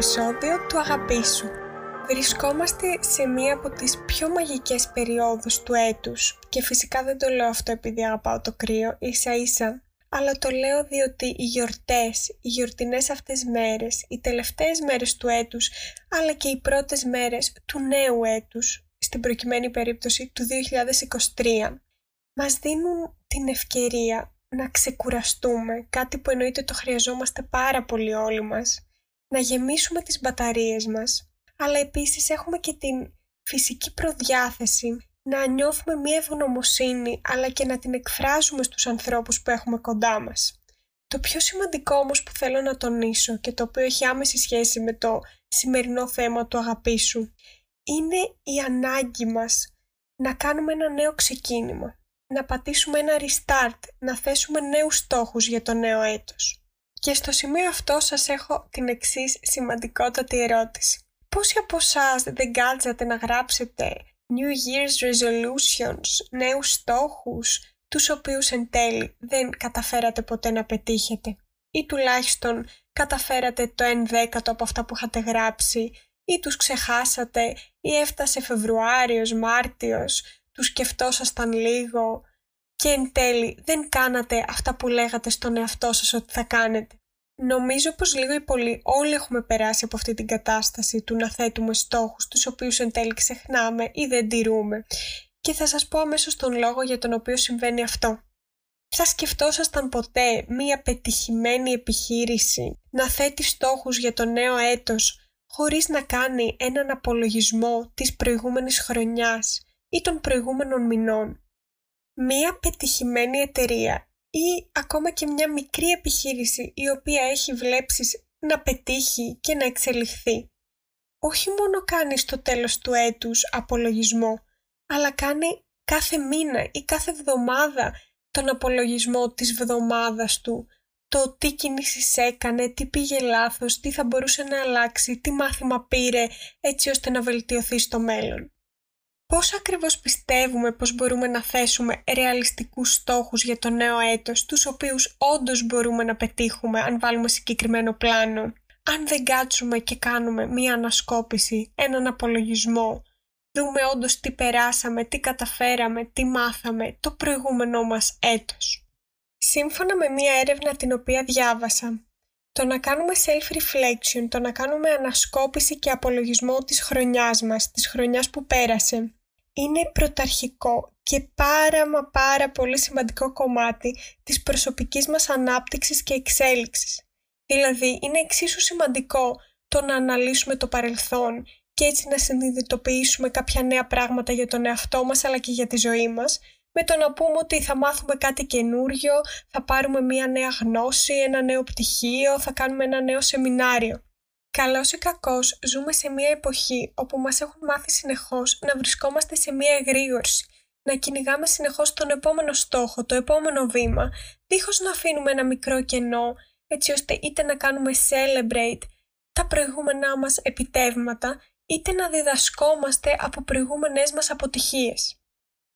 στο δεύτερο επεισόδιο του Αγαπήσου. Βρισκόμαστε σε μία από τις πιο μαγικές περιόδους του έτους και φυσικά δεν το λέω αυτό επειδή αγαπάω το κρύο, ίσα ίσα, αλλά το λέω διότι οι γιορτές, οι γιορτινές αυτές μέρες, οι τελευταίες μέρες του έτους, αλλά και οι πρώτες μέρες του νέου έτους, στην προκειμένη περίπτωση του 2023, μας δίνουν την ευκαιρία να ξεκουραστούμε, κάτι που εννοείται το χρειαζόμαστε πάρα πολύ όλοι μας, να γεμίσουμε τις μπαταρίες μας, αλλά επίσης έχουμε και την φυσική προδιάθεση να νιώθουμε μία ευγνωμοσύνη, αλλά και να την εκφράζουμε στους ανθρώπους που έχουμε κοντά μας. Το πιο σημαντικό όμως που θέλω να τονίσω και το οποίο έχει άμεση σχέση με το σημερινό θέμα του αγαπήσου, είναι η ανάγκη μας να κάνουμε ένα νέο ξεκίνημα να πατήσουμε ένα restart, να θέσουμε νέους στόχους για το νέο έτος. Και στο σημείο αυτό σας έχω την εξής σημαντικότατη ερώτηση. Πόσοι από εσάς δεν κάτσατε να γράψετε New Year's Resolutions, νέους στόχους, τους οποίους εν τέλει δεν καταφέρατε ποτέ να πετύχετε; Ή τουλάχιστον καταφέρατε το 1 δέκατο από αυτά που είχατε γράψει ή τους ξεχάσατε ή έφτασε Φεβρουάριος, Μάρτιος τους σκεφτόσασταν λίγο και εν τέλει δεν κάνατε αυτά που λέγατε στον εαυτό σας ότι θα κάνετε. Νομίζω πως λίγο ή πολύ όλοι έχουμε περάσει από αυτή την κατάσταση του να θέτουμε στόχους τους οποίους εν τέλει ξεχνάμε ή δεν τηρούμε και θα σας πω αμέσως τον λόγο για τον οποίο συμβαίνει αυτό. Θα σκεφτόσασταν ποτέ μία πετυχημένη επιχείρηση να θέτει στόχους για το νέο έτος χωρίς να κάνει έναν απολογισμό της προηγούμενης χρονιάς ή των προηγούμενων μηνών; Μία πετυχημένη εταιρεία ή ακόμα και μια μικρή επιχείρηση η οποία έχει βλέψεις να πετύχει και να εξελιχθεί. Όχι μόνο κάνει στο τέλος του έτους απολογισμό, αλλά κάνει κάθε μήνα ή κάθε εβδομάδα τον απολογισμό της βδομάδας του, το τι κινήσεις έκανε, τι πήγε λάθος, τι θα μπορούσε να αλλάξει, τι μάθημα πήρε έτσι ώστε να βελτιωθεί στο μέλλον. Πώς ακριβώς πιστεύουμε πως μπορούμε να θέσουμε ρεαλιστικούς στόχους για το νέο έτος, τους οποίους όντως μπορούμε να πετύχουμε αν βάλουμε συγκεκριμένο πλάνο, αν δεν κάτσουμε και κάνουμε μία ανασκόπηση, έναν απολογισμό, δούμε όντως τι περάσαμε, τι καταφέραμε, τι μάθαμε το προηγούμενό μας έτος. Σύμφωνα με μία έρευνα την οποία διάβασα, το να κάνουμε self-reflection, το να κάνουμε ανασκόπηση και απολογισμό της χρονιάς μας, της χρονιάς που πέρασε, είναι πρωταρχικό και πάρα μα πάρα πολύ σημαντικό κομμάτι της προσωπικής μας ανάπτυξης και εξέλιξης. Δηλαδή, είναι εξίσου σημαντικό το να αναλύσουμε το παρελθόν και έτσι να συνειδητοποιήσουμε κάποια νέα πράγματα για τον εαυτό μας αλλά και για τη ζωή μας, με το να πούμε ότι θα μάθουμε κάτι καινούριο, θα πάρουμε μία νέα γνώση, ένα νέο πτυχίο, θα κάνουμε ένα νέο σεμινάριο. Καλός ή κακός, ζούμε σε μια εποχή όπου μας έχουν μάθει συνεχώς να βρισκόμαστε σε μια εγρήγορση, να κυνηγάμε συνεχώς τον επόμενο στόχο, το επόμενο βήμα, δίχως να αφήνουμε ένα μικρό κενό, έτσι ώστε είτε να κάνουμε celebrate τα προηγούμενά μας επιτεύγματα, είτε να διδασκόμαστε από προηγούμενες μας αποτυχίες.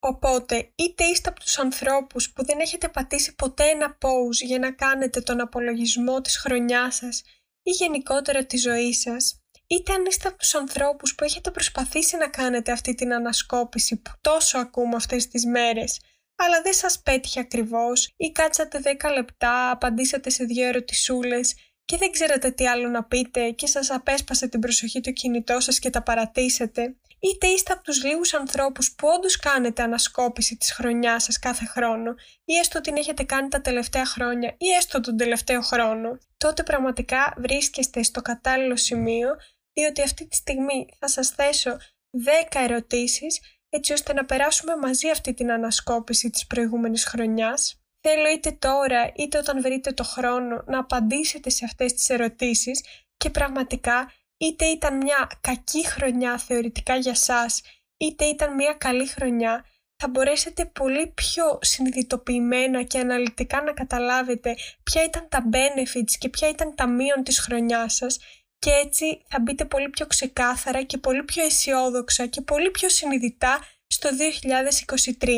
Οπότε, είτε είστε από τους ανθρώπους που δεν έχετε πατήσει ποτέ ένα pause για να κάνετε τον απολογισμό της χρονιάς σας ή γενικότερα τη ζωή σας, είτε αν είστε από τους ανθρώπους που έχετε προσπαθήσει να κάνετε αυτή την ανασκόπηση που τόσο ακούμε αυτές τις μέρες, αλλά δεν σας πέτυχε ακριβώς ή κάτσατε 10 λεπτά, απαντήσατε σε δύο ερωτησούλες και δεν ξέρατε τι άλλο να πείτε και σας απέσπασε την προσοχή το κινητό σας και τα παρατήσετε, είτε είστε από τους λίγους ανθρώπους που όντως κάνετε ανασκόπηση της χρονιάς σας κάθε χρόνο ή έστω την έχετε κάνει τα τελευταία χρόνια ή έστω τον τελευταίο χρόνο, τότε πραγματικά βρίσκεστε στο κατάλληλο σημείο διότι αυτή τη στιγμή θα σας θέσω 10 ερωτήσεις έτσι ώστε να περάσουμε μαζί αυτή την ανασκόπηση της προηγούμενης χρονιάς. Θέλω είτε τώρα είτε όταν βρείτε το χρόνο να απαντήσετε σε αυτές τις ερωτήσεις και πραγματικά είτε ήταν μια κακή χρονιά θεωρητικά για σας, είτε ήταν μια καλή χρονιά, θα μπορέσετε πολύ πιο συνειδητοποιημένα και αναλυτικά να καταλάβετε ποια ήταν τα benefits και ποια ήταν τα μείον της χρονιάς σας και έτσι θα μπείτε πολύ πιο ξεκάθαρα και πολύ πιο αισιόδοξα και πολύ πιο συνειδητά στο 2023.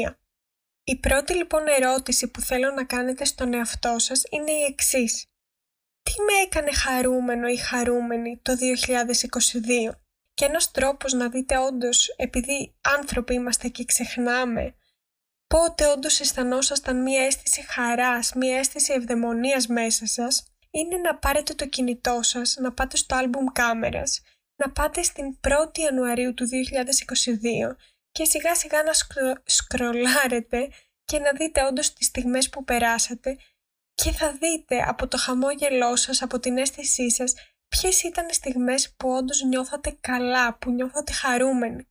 Η πρώτη λοιπόν ερώτηση που θέλω να κάνετε στον εαυτό σας είναι η εξής. Τι με έκανε χαρούμενο ή χαρούμενη το 2022. Και ένας τρόπος να δείτε όντως, επειδή άνθρωποι είμαστε και ξεχνάμε, πότε όντως αισθανόσασταν μία αίσθηση χαράς, μία αίσθηση ευδαιμονίας μέσα σας, είναι να πάρετε το κινητό σας, να πάτε στο άλμπουμ κάμερας, να πάτε στην 1η Ιανουαρίου του 2022 και σιγά σιγά να σκρολάρετε και να δείτε όντως τις στιγμές που περάσατε και θα δείτε από το χαμόγελό σας, από την αίσθησή σας, ποιες ήταν οι στιγμές που όντως νιώθατε καλά, που νιώθατε χαρούμενοι.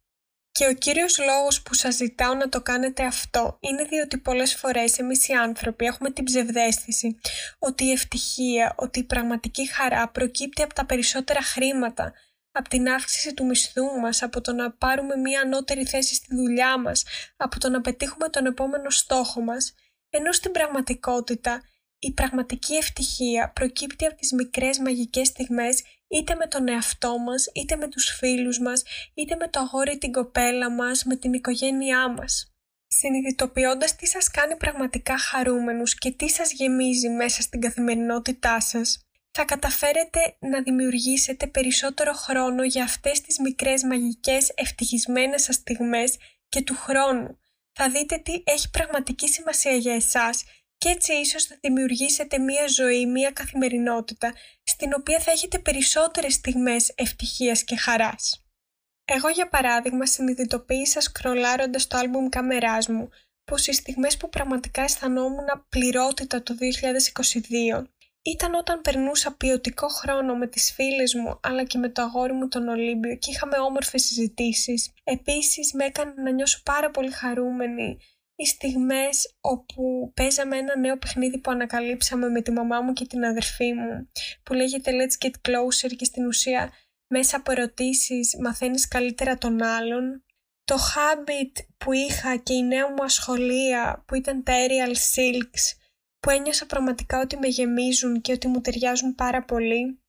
Και ο κύριος λόγος που σας ζητάω να το κάνετε αυτό είναι διότι πολλές φορές εμείς οι άνθρωποι έχουμε την ψευδέστηση ότι η ευτυχία, ότι η πραγματική χαρά προκύπτει από τα περισσότερα χρήματα, από την αύξηση του μισθού μας, από το να πάρουμε μια ανώτερη θέση στη δουλειά μας, από το να πετύχουμε τον επόμενο στόχο μας, ενώ στην πραγματικότητα η πραγματική ευτυχία προκύπτει από τις μικρές μαγικές στιγμές είτε με τον εαυτό μας, είτε με τους φίλους μας, είτε με το αγόρι την κοπέλα μας, με την οικογένειά μας. Συνειδητοποιώντας τι σας κάνει πραγματικά χαρούμενους και τι σας γεμίζει μέσα στην καθημερινότητά σας, θα καταφέρετε να δημιουργήσετε περισσότερο χρόνο για αυτές τις μικρές μαγικές ευτυχισμένες σας στιγμές και του χρόνου. Θα δείτε τι έχει πραγματική σημασία για εσάς και έτσι ίσως θα δημιουργήσετε μία ζωή, μία καθημερινότητα στην οποία θα έχετε περισσότερες στιγμές ευτυχίας και χαράς. Εγώ για παράδειγμα συνειδητοποίησα σκρολάροντας το άλμπουμ καμεράς μου πως οι στιγμές που πραγματικά αισθανόμουν πληρότητα το 2022 ήταν όταν περνούσα ποιοτικό χρόνο με τις φίλες μου αλλά και με το αγόρι μου τον Ολύμπιο και είχαμε όμορφες συζητήσεις. Επίσης με έκανε να νιώσω πάρα πολύ χαρούμενη οι στιγμές όπου παίζαμε ένα νέο παιχνίδι που ανακαλύψαμε με τη μαμά μου και την αδερφή μου που λέγεται Let's Get Closer και στην ουσία μέσα από ερωτήσεις μαθαίνεις καλύτερα τον άλλον. Το habit που είχα και η νέα μου ασχολία που ήταν τα Aerial Silks που ένιωσα πραγματικά ότι με γεμίζουν και ότι μου ταιριάζουν πάρα πολύ.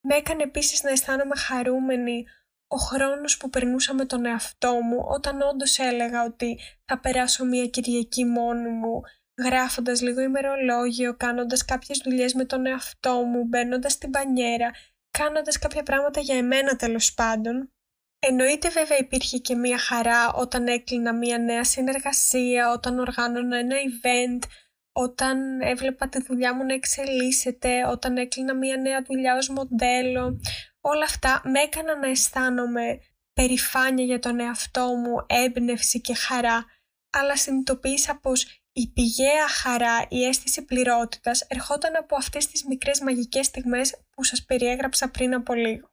Με έκανε επίσης να αισθάνομαι χαρούμενη ο χρόνος που περνούσα με τον εαυτό μου όταν όντως έλεγα ότι θα περάσω μια Κυριακή μόνη μου γράφοντας λίγο ημερολόγιο, κάνοντας κάποιες δουλειές με τον εαυτό μου, μπαίνοντας στην πανιέρα, κάνοντας κάποια πράγματα για εμένα τέλος πάντων. Εννοείται βέβαια υπήρχε και μια χαρά όταν έκλεινα μια νέα συνεργασία, όταν οργάνωνα ένα event, όταν έβλεπα τη δουλειά μου να εξελίσσεται, όταν έκλεινα μια νέα δουλειά ως μοντέλο, όλα αυτά με έκαναν να αισθάνομαι περηφάνεια για τον εαυτό μου, έμπνευση και χαρά, αλλά συνειδητοποίησα πως η πηγαία χαρά, η αίσθηση πληρότητας ερχόταν από αυτές τις μικρές μαγικές στιγμές που σας περιέγραψα πριν από λίγο.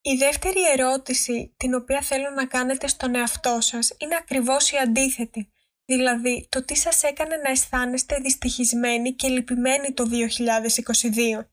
Η δεύτερη ερώτηση την οποία θέλω να κάνετε στον εαυτό σας είναι ακριβώς η αντίθετη. Δηλαδή, το τι σας έκανε να αισθάνεστε δυστυχισμένοι και λυπημένοι το 2022.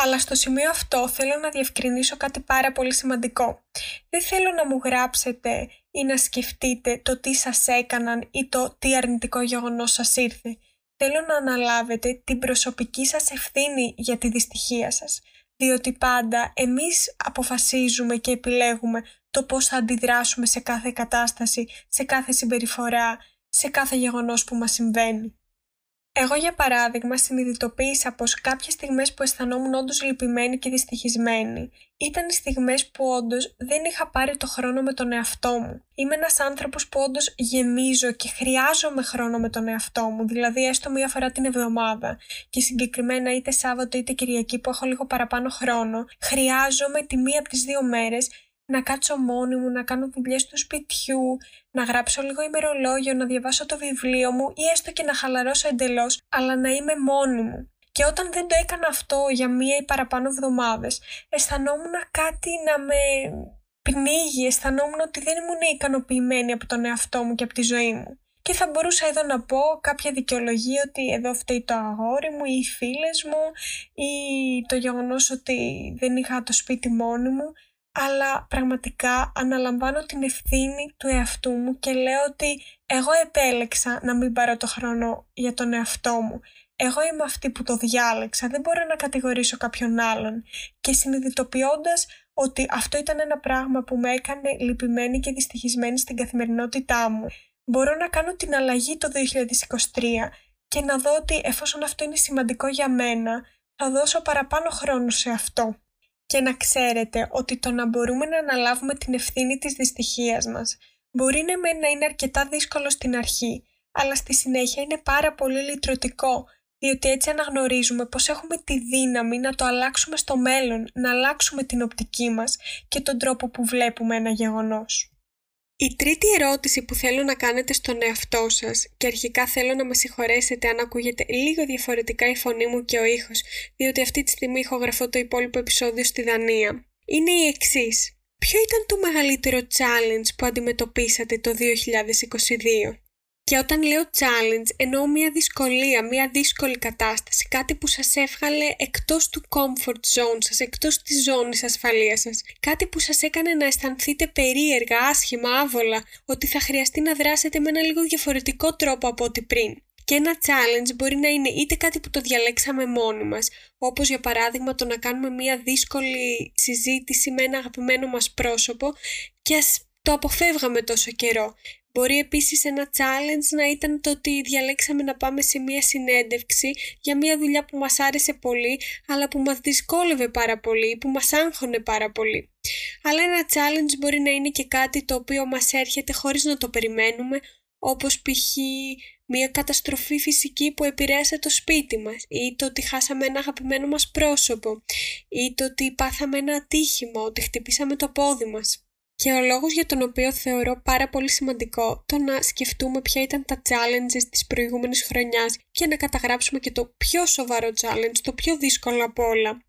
Αλλά στο σημείο αυτό θέλω να διευκρινίσω κάτι πάρα πολύ σημαντικό. Δεν θέλω να μου γράψετε ή να σκεφτείτε το τι σας έκαναν ή το τι αρνητικό γεγονός σας ήρθε. Θέλω να αναλάβετε την προσωπική σας ευθύνη για τη δυστυχία σας. Διότι πάντα εμείς αποφασίζουμε και επιλέγουμε το πώς θα αντιδράσουμε σε κάθε κατάσταση, σε κάθε συμπεριφορά, σε κάθε γεγονός που μας συμβαίνει. Εγώ για παράδειγμα συνειδητοποίησα πως κάποιες στιγμές που αισθανόμουν όντως λυπημένη και δυστυχισμένη ήταν οι στιγμές που όντως δεν είχα πάρει το χρόνο με τον εαυτό μου. Είμαι ένας άνθρωπος που όντως γεμίζω και χρειάζομαι χρόνο με τον εαυτό μου, δηλαδή έστω μία φορά την εβδομάδα και συγκεκριμένα είτε Σάββατο είτε Κυριακή που έχω λίγο παραπάνω χρόνο, χρειάζομαι τη μία από τις δύο μέρες να κάτσω μόνη μου, να κάνω δουλειέ του σπιτιού, να γράψω λίγο ημερολόγιο, να διαβάσω το βιβλίο μου ή έστω και να χαλαρώσω εντελώς, αλλά να είμαι μόνη μου. Και όταν δεν το έκανα αυτό για μία ή παραπάνω εβδομάδες, αισθανόμουν κάτι να με πνίγει, αισθανόμουν ότι δεν ήμουν ικανοποιημένη από τον εαυτό μου και από τη ζωή μου. Και θα μπορούσα εδώ να πω κάποια δικαιολογία ότι εδώ φταίει το αγόρι μου ή οι φίλες μου ή το γεγονός ότι δεν είχα το σπίτι μόνη μου αλλά πραγματικά αναλαμβάνω την ευθύνη του εαυτού μου και λέω ότι εγώ επέλεξα να μην πάρω το χρόνο για τον εαυτό μου. Εγώ είμαι αυτή που το διάλεξα, δεν μπορώ να κατηγορήσω κάποιον άλλον. Και συνειδητοποιώντας ότι αυτό ήταν ένα πράγμα που με έκανε λυπημένη και δυστυχισμένη στην καθημερινότητά μου, μπορώ να κάνω την αλλαγή το 2023 και να δω ότι εφόσον αυτό είναι σημαντικό για μένα, θα δώσω παραπάνω χρόνο σε αυτό. Και να ξέρετε ότι το να μπορούμε να αναλάβουμε την ευθύνη της δυστυχίας μας μπορεί ναι να είναι αρκετά δύσκολο στην αρχή, αλλά στη συνέχεια είναι πάρα πολύ λυτρωτικό, διότι έτσι αναγνωρίζουμε πως έχουμε τη δύναμη να το αλλάξουμε στο μέλλον, να αλλάξουμε την οπτική μας και τον τρόπο που βλέπουμε ένα γεγονός. Η τρίτη ερώτηση που θέλω να κάνετε στον εαυτό σας και αρχικά θέλω να με συγχωρέσετε αν ακούγεται λίγο διαφορετικά η φωνή μου και ο ήχος διότι αυτή τη στιγμή ηχογραφώ το υπόλοιπο επεισόδιο στη Δανία είναι η εξής. Ποιο ήταν το μεγαλύτερο challenge που αντιμετωπίσατε το 2022? Και όταν λέω challenge εννοώ μια δυσκολία, μια δύσκολη κατάσταση, κάτι που σας έβγαλε εκτός του comfort zone σας, εκτός της ζώνης ασφαλείας σας, κάτι που σας έκανε να αισθανθείτε περίεργα, άσχημα, άβολα, ότι θα χρειαστεί να δράσετε με ένα λίγο διαφορετικό τρόπο από ό,τι πριν. Και ένα challenge μπορεί να είναι είτε κάτι που το διαλέξαμε μόνοι μας, όπως για παράδειγμα το να κάνουμε μια δύσκολη συζήτηση με ένα αγαπημένο μας πρόσωπο και ας το αποφεύγαμε τόσο καιρό. Μπορεί επίσης ένα challenge να ήταν το ότι διαλέξαμε να πάμε σε μία συνέντευξη για μία δουλειά που μας άρεσε πολύ, αλλά που μας δυσκόλευε πάρα πολύ, που μας άγχωνε πάρα πολύ. Αλλά ένα challenge μπορεί να είναι και κάτι το οποίο μας έρχεται χωρίς να το περιμένουμε, όπως π.χ. μία καταστροφή φυσική που επηρέασε το σπίτι μας ή το ότι χάσαμε ένα αγαπημένο μας πρόσωπο ή το ότι πάθαμε ένα ατύχημα, ότι χτυπήσαμε το πόδι μας. Και ο λόγος για τον οποίο θεωρώ πάρα πολύ σημαντικό το να σκεφτούμε ποια ήταν τα challenges της προηγούμενης χρονιάς και να καταγράψουμε και το πιο σοβαρό challenge, το πιο δύσκολο από όλα,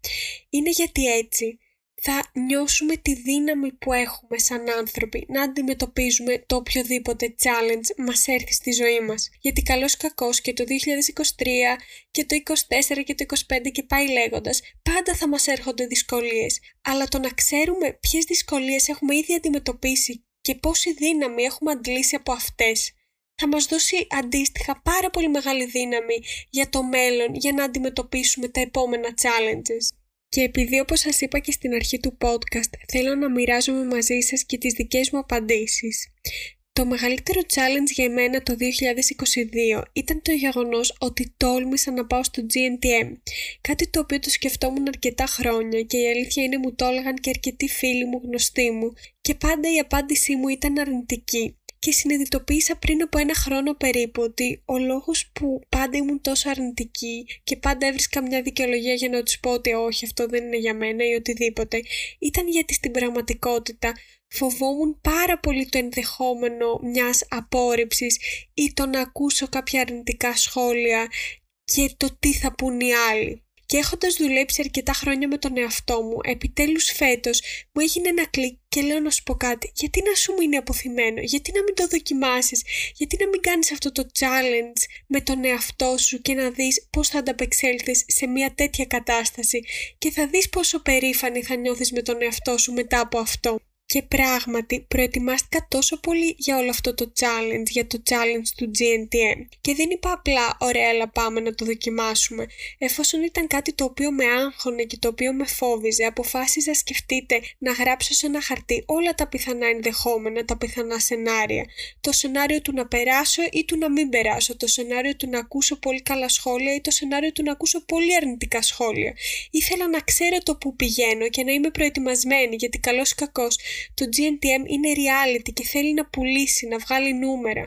είναι γιατί έτσι θα νιώσουμε τη δύναμη που έχουμε σαν άνθρωποι να αντιμετωπίζουμε το οποιοδήποτε challenge μας έρθει στη ζωή μας. Γιατί καλώς κακός και το 2023 και το 2024 και το 2025 και πάει λέγοντας, πάντα θα μας έρχονται δυσκολίες. Αλλά το να ξέρουμε ποιες δυσκολίες έχουμε ήδη αντιμετωπίσει και πόση δύναμη έχουμε αντλήσει από αυτές, θα μας δώσει αντίστοιχα πάρα πολύ μεγάλη δύναμη για το μέλλον για να αντιμετωπίσουμε τα επόμενα challenges. Και επειδή όπως σας είπα και στην αρχή του podcast θέλω να μοιράζομαι μαζί σας και τις δικές μου απαντήσεις. Το μεγαλύτερο challenge για μένα το 2022 ήταν το γεγονός ότι τόλμησα να πάω στο GNTM. Κάτι το οποίο το σκεφτόμουν αρκετά χρόνια και η αλήθεια είναι μου το έλεγαν και αρκετοί φίλοι μου γνωστοί μου και πάντα η απάντησή μου ήταν αρνητική και συνειδητοποίησα πριν από ένα χρόνο περίπου ότι ο λόγος που πάντα ήμουν τόσο αρνητική και πάντα έβρισκα μια δικαιολογία για να τους πω ότι όχι αυτό δεν είναι για μένα ή οτιδήποτε ήταν γιατί στην πραγματικότητα φοβόμουν πάρα πολύ το ενδεχόμενο μιας απόρριψης ή το να ακούσω κάποια αρνητικά σχόλια και το τι θα πούν οι άλλοι. Και έχοντας δουλέψει αρκετά χρόνια με τον εαυτό μου, επιτέλους φέτος μου έγινε ένα κλικ και λέω να σου πω κάτι. Γιατί να σου μείνει αποθυμένο, γιατί να μην το δοκιμάσεις, γιατί να μην κάνεις αυτό το challenge με τον εαυτό σου και να δεις πώς θα ανταπεξέλθεις σε μια τέτοια κατάσταση; Και θα δεις πόσο περήφανη θα νιώθεις με τον εαυτό σου μετά από αυτό. Και πράγματι προετοιμάστηκα τόσο πολύ για όλο αυτό το challenge, για το challenge του GNTM. Και δεν είπα απλά ωραία αλλά πάμε να το δοκιμάσουμε. Εφόσον ήταν κάτι το οποίο με άγχωνε και το οποίο με φόβιζε, αποφάσιζα σκεφτείτε να γράψω σε ένα χαρτί όλα τα πιθανά ενδεχόμενα, τα πιθανά σενάρια. Το σενάριο του να περάσω ή του να μην περάσω, το σενάριο του να ακούσω πολύ καλά σχόλια ή το σενάριο του να ακούσω πολύ αρνητικά σχόλια. Ήθελα να ξέρω το που πηγαίνω και να είμαι προετοιμασμένη γιατί καλός ή κακός το GNTM είναι reality και θέλει να πουλήσει, να βγάλει νούμερα.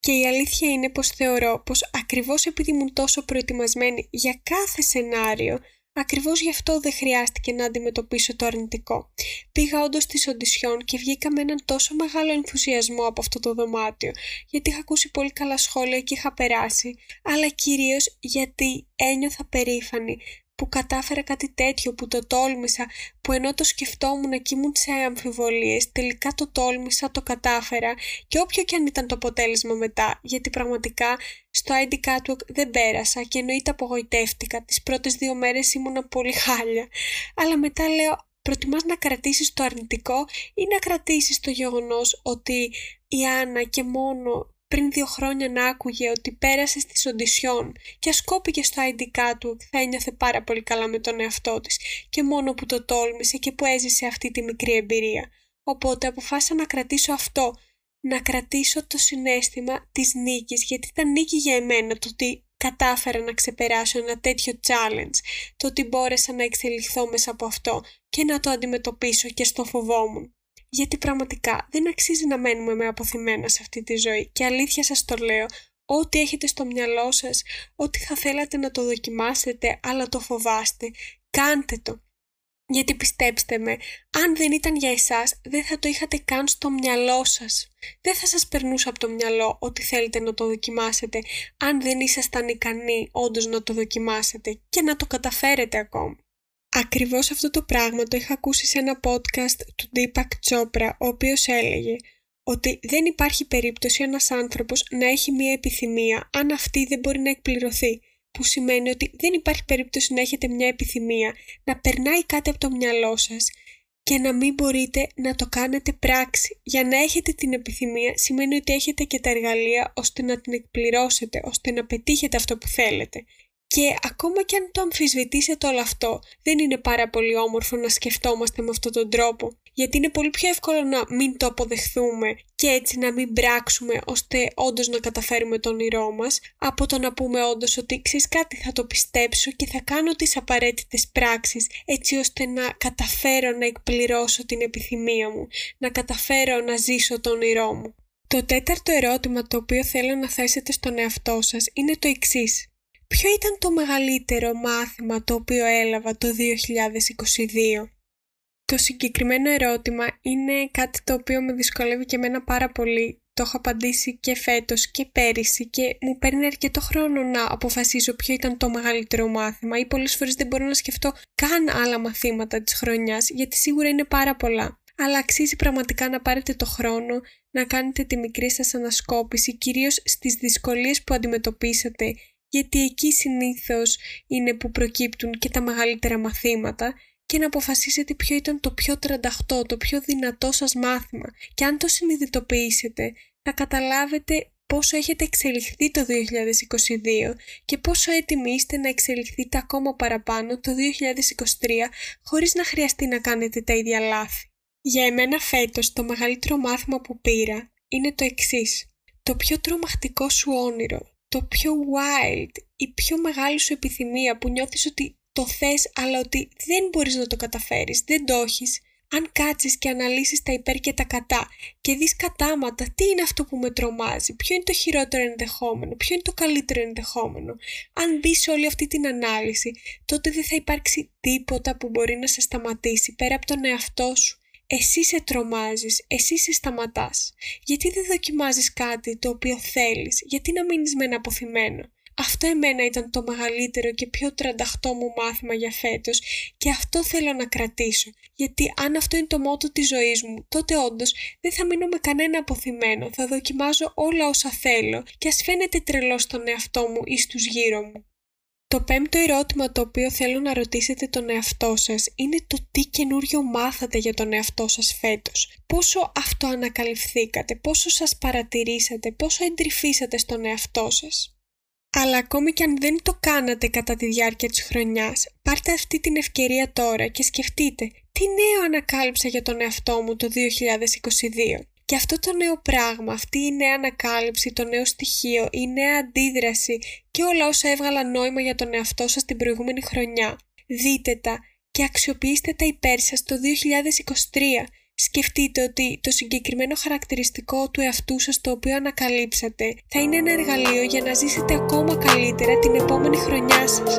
Και η αλήθεια είναι πως θεωρώ πως ακριβώς επειδή ήμουν τόσο προετοιμασμένη για κάθε σενάριο, ακριβώς γι' αυτό δεν χρειάστηκε να αντιμετωπίσω το αρνητικό. Πήγα όντως στις οντισιόν και βγήκα με έναν τόσο μεγάλο ενθουσιασμό από αυτό το δωμάτιο, γιατί είχα ακούσει πολύ καλά σχόλια και είχα περάσει, αλλά κυρίως γιατί ένιωθα περήφανη που κατάφερα κάτι τέτοιο, που το τόλμησα, που ενώ το σκεφτόμουν και ήμουν σε αμφιβολίες, τελικά το τόλμησα, το κατάφερα και όποιο και αν ήταν το αποτέλεσμα μετά, γιατί πραγματικά στο ID Catwalk δεν πέρασα και εννοείται απογοητεύτηκα. Τις πρώτες δύο μέρες ήμουν πολύ χάλια, αλλά μετά λέω προτιμάς να κρατήσεις το αρνητικό ή να κρατήσεις το γεγονός ότι η Άννα και μόνο πριν δύο χρόνια να άκουγε ότι πέρασε στις οντισιόν και ασκόπηκε στο ID του θα ένιωθε πάρα πολύ καλά με τον εαυτό της και μόνο που το τόλμησε και που έζησε αυτή τη μικρή εμπειρία. Οπότε αποφάσισα να κρατήσω αυτό, να κρατήσω το συνέστημα της νίκης γιατί ήταν νίκη για εμένα το ότι κατάφερα να ξεπεράσω ένα τέτοιο challenge, το ότι μπόρεσα να εξελιχθώ μέσα από αυτό και να το αντιμετωπίσω και στο φοβόμουν. Γιατί πραγματικά δεν αξίζει να μένουμε με αποθυμένα σε αυτή τη ζωή και αλήθεια σας το λέω, ό,τι έχετε στο μυαλό σας, ό,τι θα θέλατε να το δοκιμάσετε αλλά το φοβάστε, κάντε το. Γιατί πιστέψτε με, αν δεν ήταν για εσάς, δεν θα το είχατε καν στο μυαλό σας. Δεν θα σας περνούσε από το μυαλό ότι θέλετε να το δοκιμάσετε, αν δεν ήσασταν ικανοί όντως να το δοκιμάσετε και να το καταφέρετε ακόμη. Ακριβώς αυτό το πράγμα το είχα ακούσει σε ένα podcast του Deepak Chopra, ο οποίος έλεγε ότι δεν υπάρχει περίπτωση ένας άνθρωπος να έχει μία επιθυμία αν αυτή δεν μπορεί να εκπληρωθεί που σημαίνει ότι δεν υπάρχει περίπτωση να έχετε μια επιθυμία, να περνάει κάτι από το μυαλό σας και να μην μπορείτε να το κάνετε πράξη. Για να έχετε την επιθυμία σημαίνει ότι έχετε και τα εργαλεία ώστε να την εκπληρώσετε, ώστε να πετύχετε αυτό που θέλετε. Και ακόμα και αν το αμφισβητήσετε όλο αυτό, δεν είναι πάρα πολύ όμορφο να σκεφτόμαστε με αυτόν τον τρόπο. Γιατί είναι πολύ πιο εύκολο να μην το αποδεχθούμε και έτσι να μην πράξουμε ώστε όντως να καταφέρουμε τον όνειρό μας, από το να πούμε όντως ότι ξέρεις κάτι, θα το πιστέψω και θα κάνω τις απαραίτητες πράξεις έτσι ώστε να καταφέρω να εκπληρώσω την επιθυμία μου, να καταφέρω να ζήσω τον όνειρό μου. Το τέταρτο ερώτημα το οποίο θέλω να θέσετε στον εαυτό σας είναι το εξής. Ποιο ήταν το μεγαλύτερο μάθημα το οποίο έλαβα το 2022? Το συγκεκριμένο ερώτημα είναι κάτι το οποίο με δυσκολεύει και εμένα πάρα πολύ. Το έχω απαντήσει και φέτος και πέρυσι και μου παίρνει αρκετό χρόνο να αποφασίσω ποιο ήταν το μεγαλύτερο μάθημα ή πολλές φορές δεν μπορώ να σκεφτώ καν άλλα μαθήματα της χρονιάς γιατί σίγουρα είναι πάρα πολλά. Αλλά αξίζει πραγματικά να πάρετε το χρόνο να κάνετε τη μικρή σας ανασκόπηση κυρίως στις δυσκολίες που αντιμετωπίσατε γιατί εκεί συνήθως είναι που προκύπτουν και τα μεγαλύτερα μαθήματα και να αποφασίσετε ποιο ήταν το πιο τρανταχτό, το πιο δυνατό σας μάθημα και αν το συνειδητοποιήσετε θα καταλάβετε πόσο έχετε εξελιχθεί το 2022 και πόσο έτοιμοι είστε να εξελιχθείτε ακόμα παραπάνω το 2023 χωρίς να χρειαστεί να κάνετε τα ίδια λάθη. Για εμένα φέτος το μεγαλύτερο μάθημα που πήρα είναι το εξής. Το πιο τρομακτικό σου όνειρο, το πιο wild, η πιο μεγάλη σου επιθυμία που νιώθεις ότι το θες αλλά ότι δεν μπορείς να το καταφέρεις, δεν το έχεις. Αν κάτσεις και αναλύσεις τα υπέρ και τα κατά και δεις κατάματα τι είναι αυτό που με τρομάζει, ποιο είναι το χειρότερο ενδεχόμενο, ποιο είναι το καλύτερο ενδεχόμενο. Αν μπει σε όλη αυτή την ανάλυση, τότε δεν θα υπάρξει τίποτα που μπορεί να σε σταματήσει πέρα από τον εαυτό σου. Εσύ σε τρομάζεις, εσύ σε σταματάς. Γιατί δεν δοκιμάζεις κάτι το οποίο θέλεις, γιατί να μείνεις με ένα αποθυμένο. Αυτό εμένα ήταν το μεγαλύτερο και πιο τρανταχτό μου μάθημα για φέτος και αυτό θέλω να κρατήσω. Γιατί αν αυτό είναι το μότο της ζωής μου, τότε όντως δεν θα μείνω με κανένα αποθυμένο, θα δοκιμάζω όλα όσα θέλω και ας φαίνεται τρελό στον εαυτό μου ή στους γύρω μου. Το πέμπτο ερώτημα το οποίο θέλω να ρωτήσετε τον εαυτό σας είναι το τι καινούριο μάθατε για τον εαυτό σας φέτος. Πόσο αυτοανακαλυφθήκατε, πόσο σας παρατηρήσατε, πόσο εντρυφήσατε στον εαυτό σας. Αλλά ακόμη και αν δεν το κάνατε κατά τη διάρκεια της χρονιάς, πάρτε αυτή την ευκαιρία τώρα και σκεφτείτε τι νέο ανακάλυψα για τον εαυτό μου το 2022. Και αυτό το νέο πράγμα, αυτή η νέα ανακάλυψη, το νέο στοιχείο, η νέα αντίδραση και όλα όσα έβγαλαν νόημα για τον εαυτό σας την προηγούμενη χρονιά. Δείτε τα και αξιοποιήστε τα υπέρ σας το 2023 Σκεφτείτε ότι το συγκεκριμένο χαρακτηριστικό του εαυτού σας το οποίο ανακαλύψατε θα είναι ένα εργαλείο για να ζήσετε ακόμα καλύτερα την επόμενη χρονιά σας.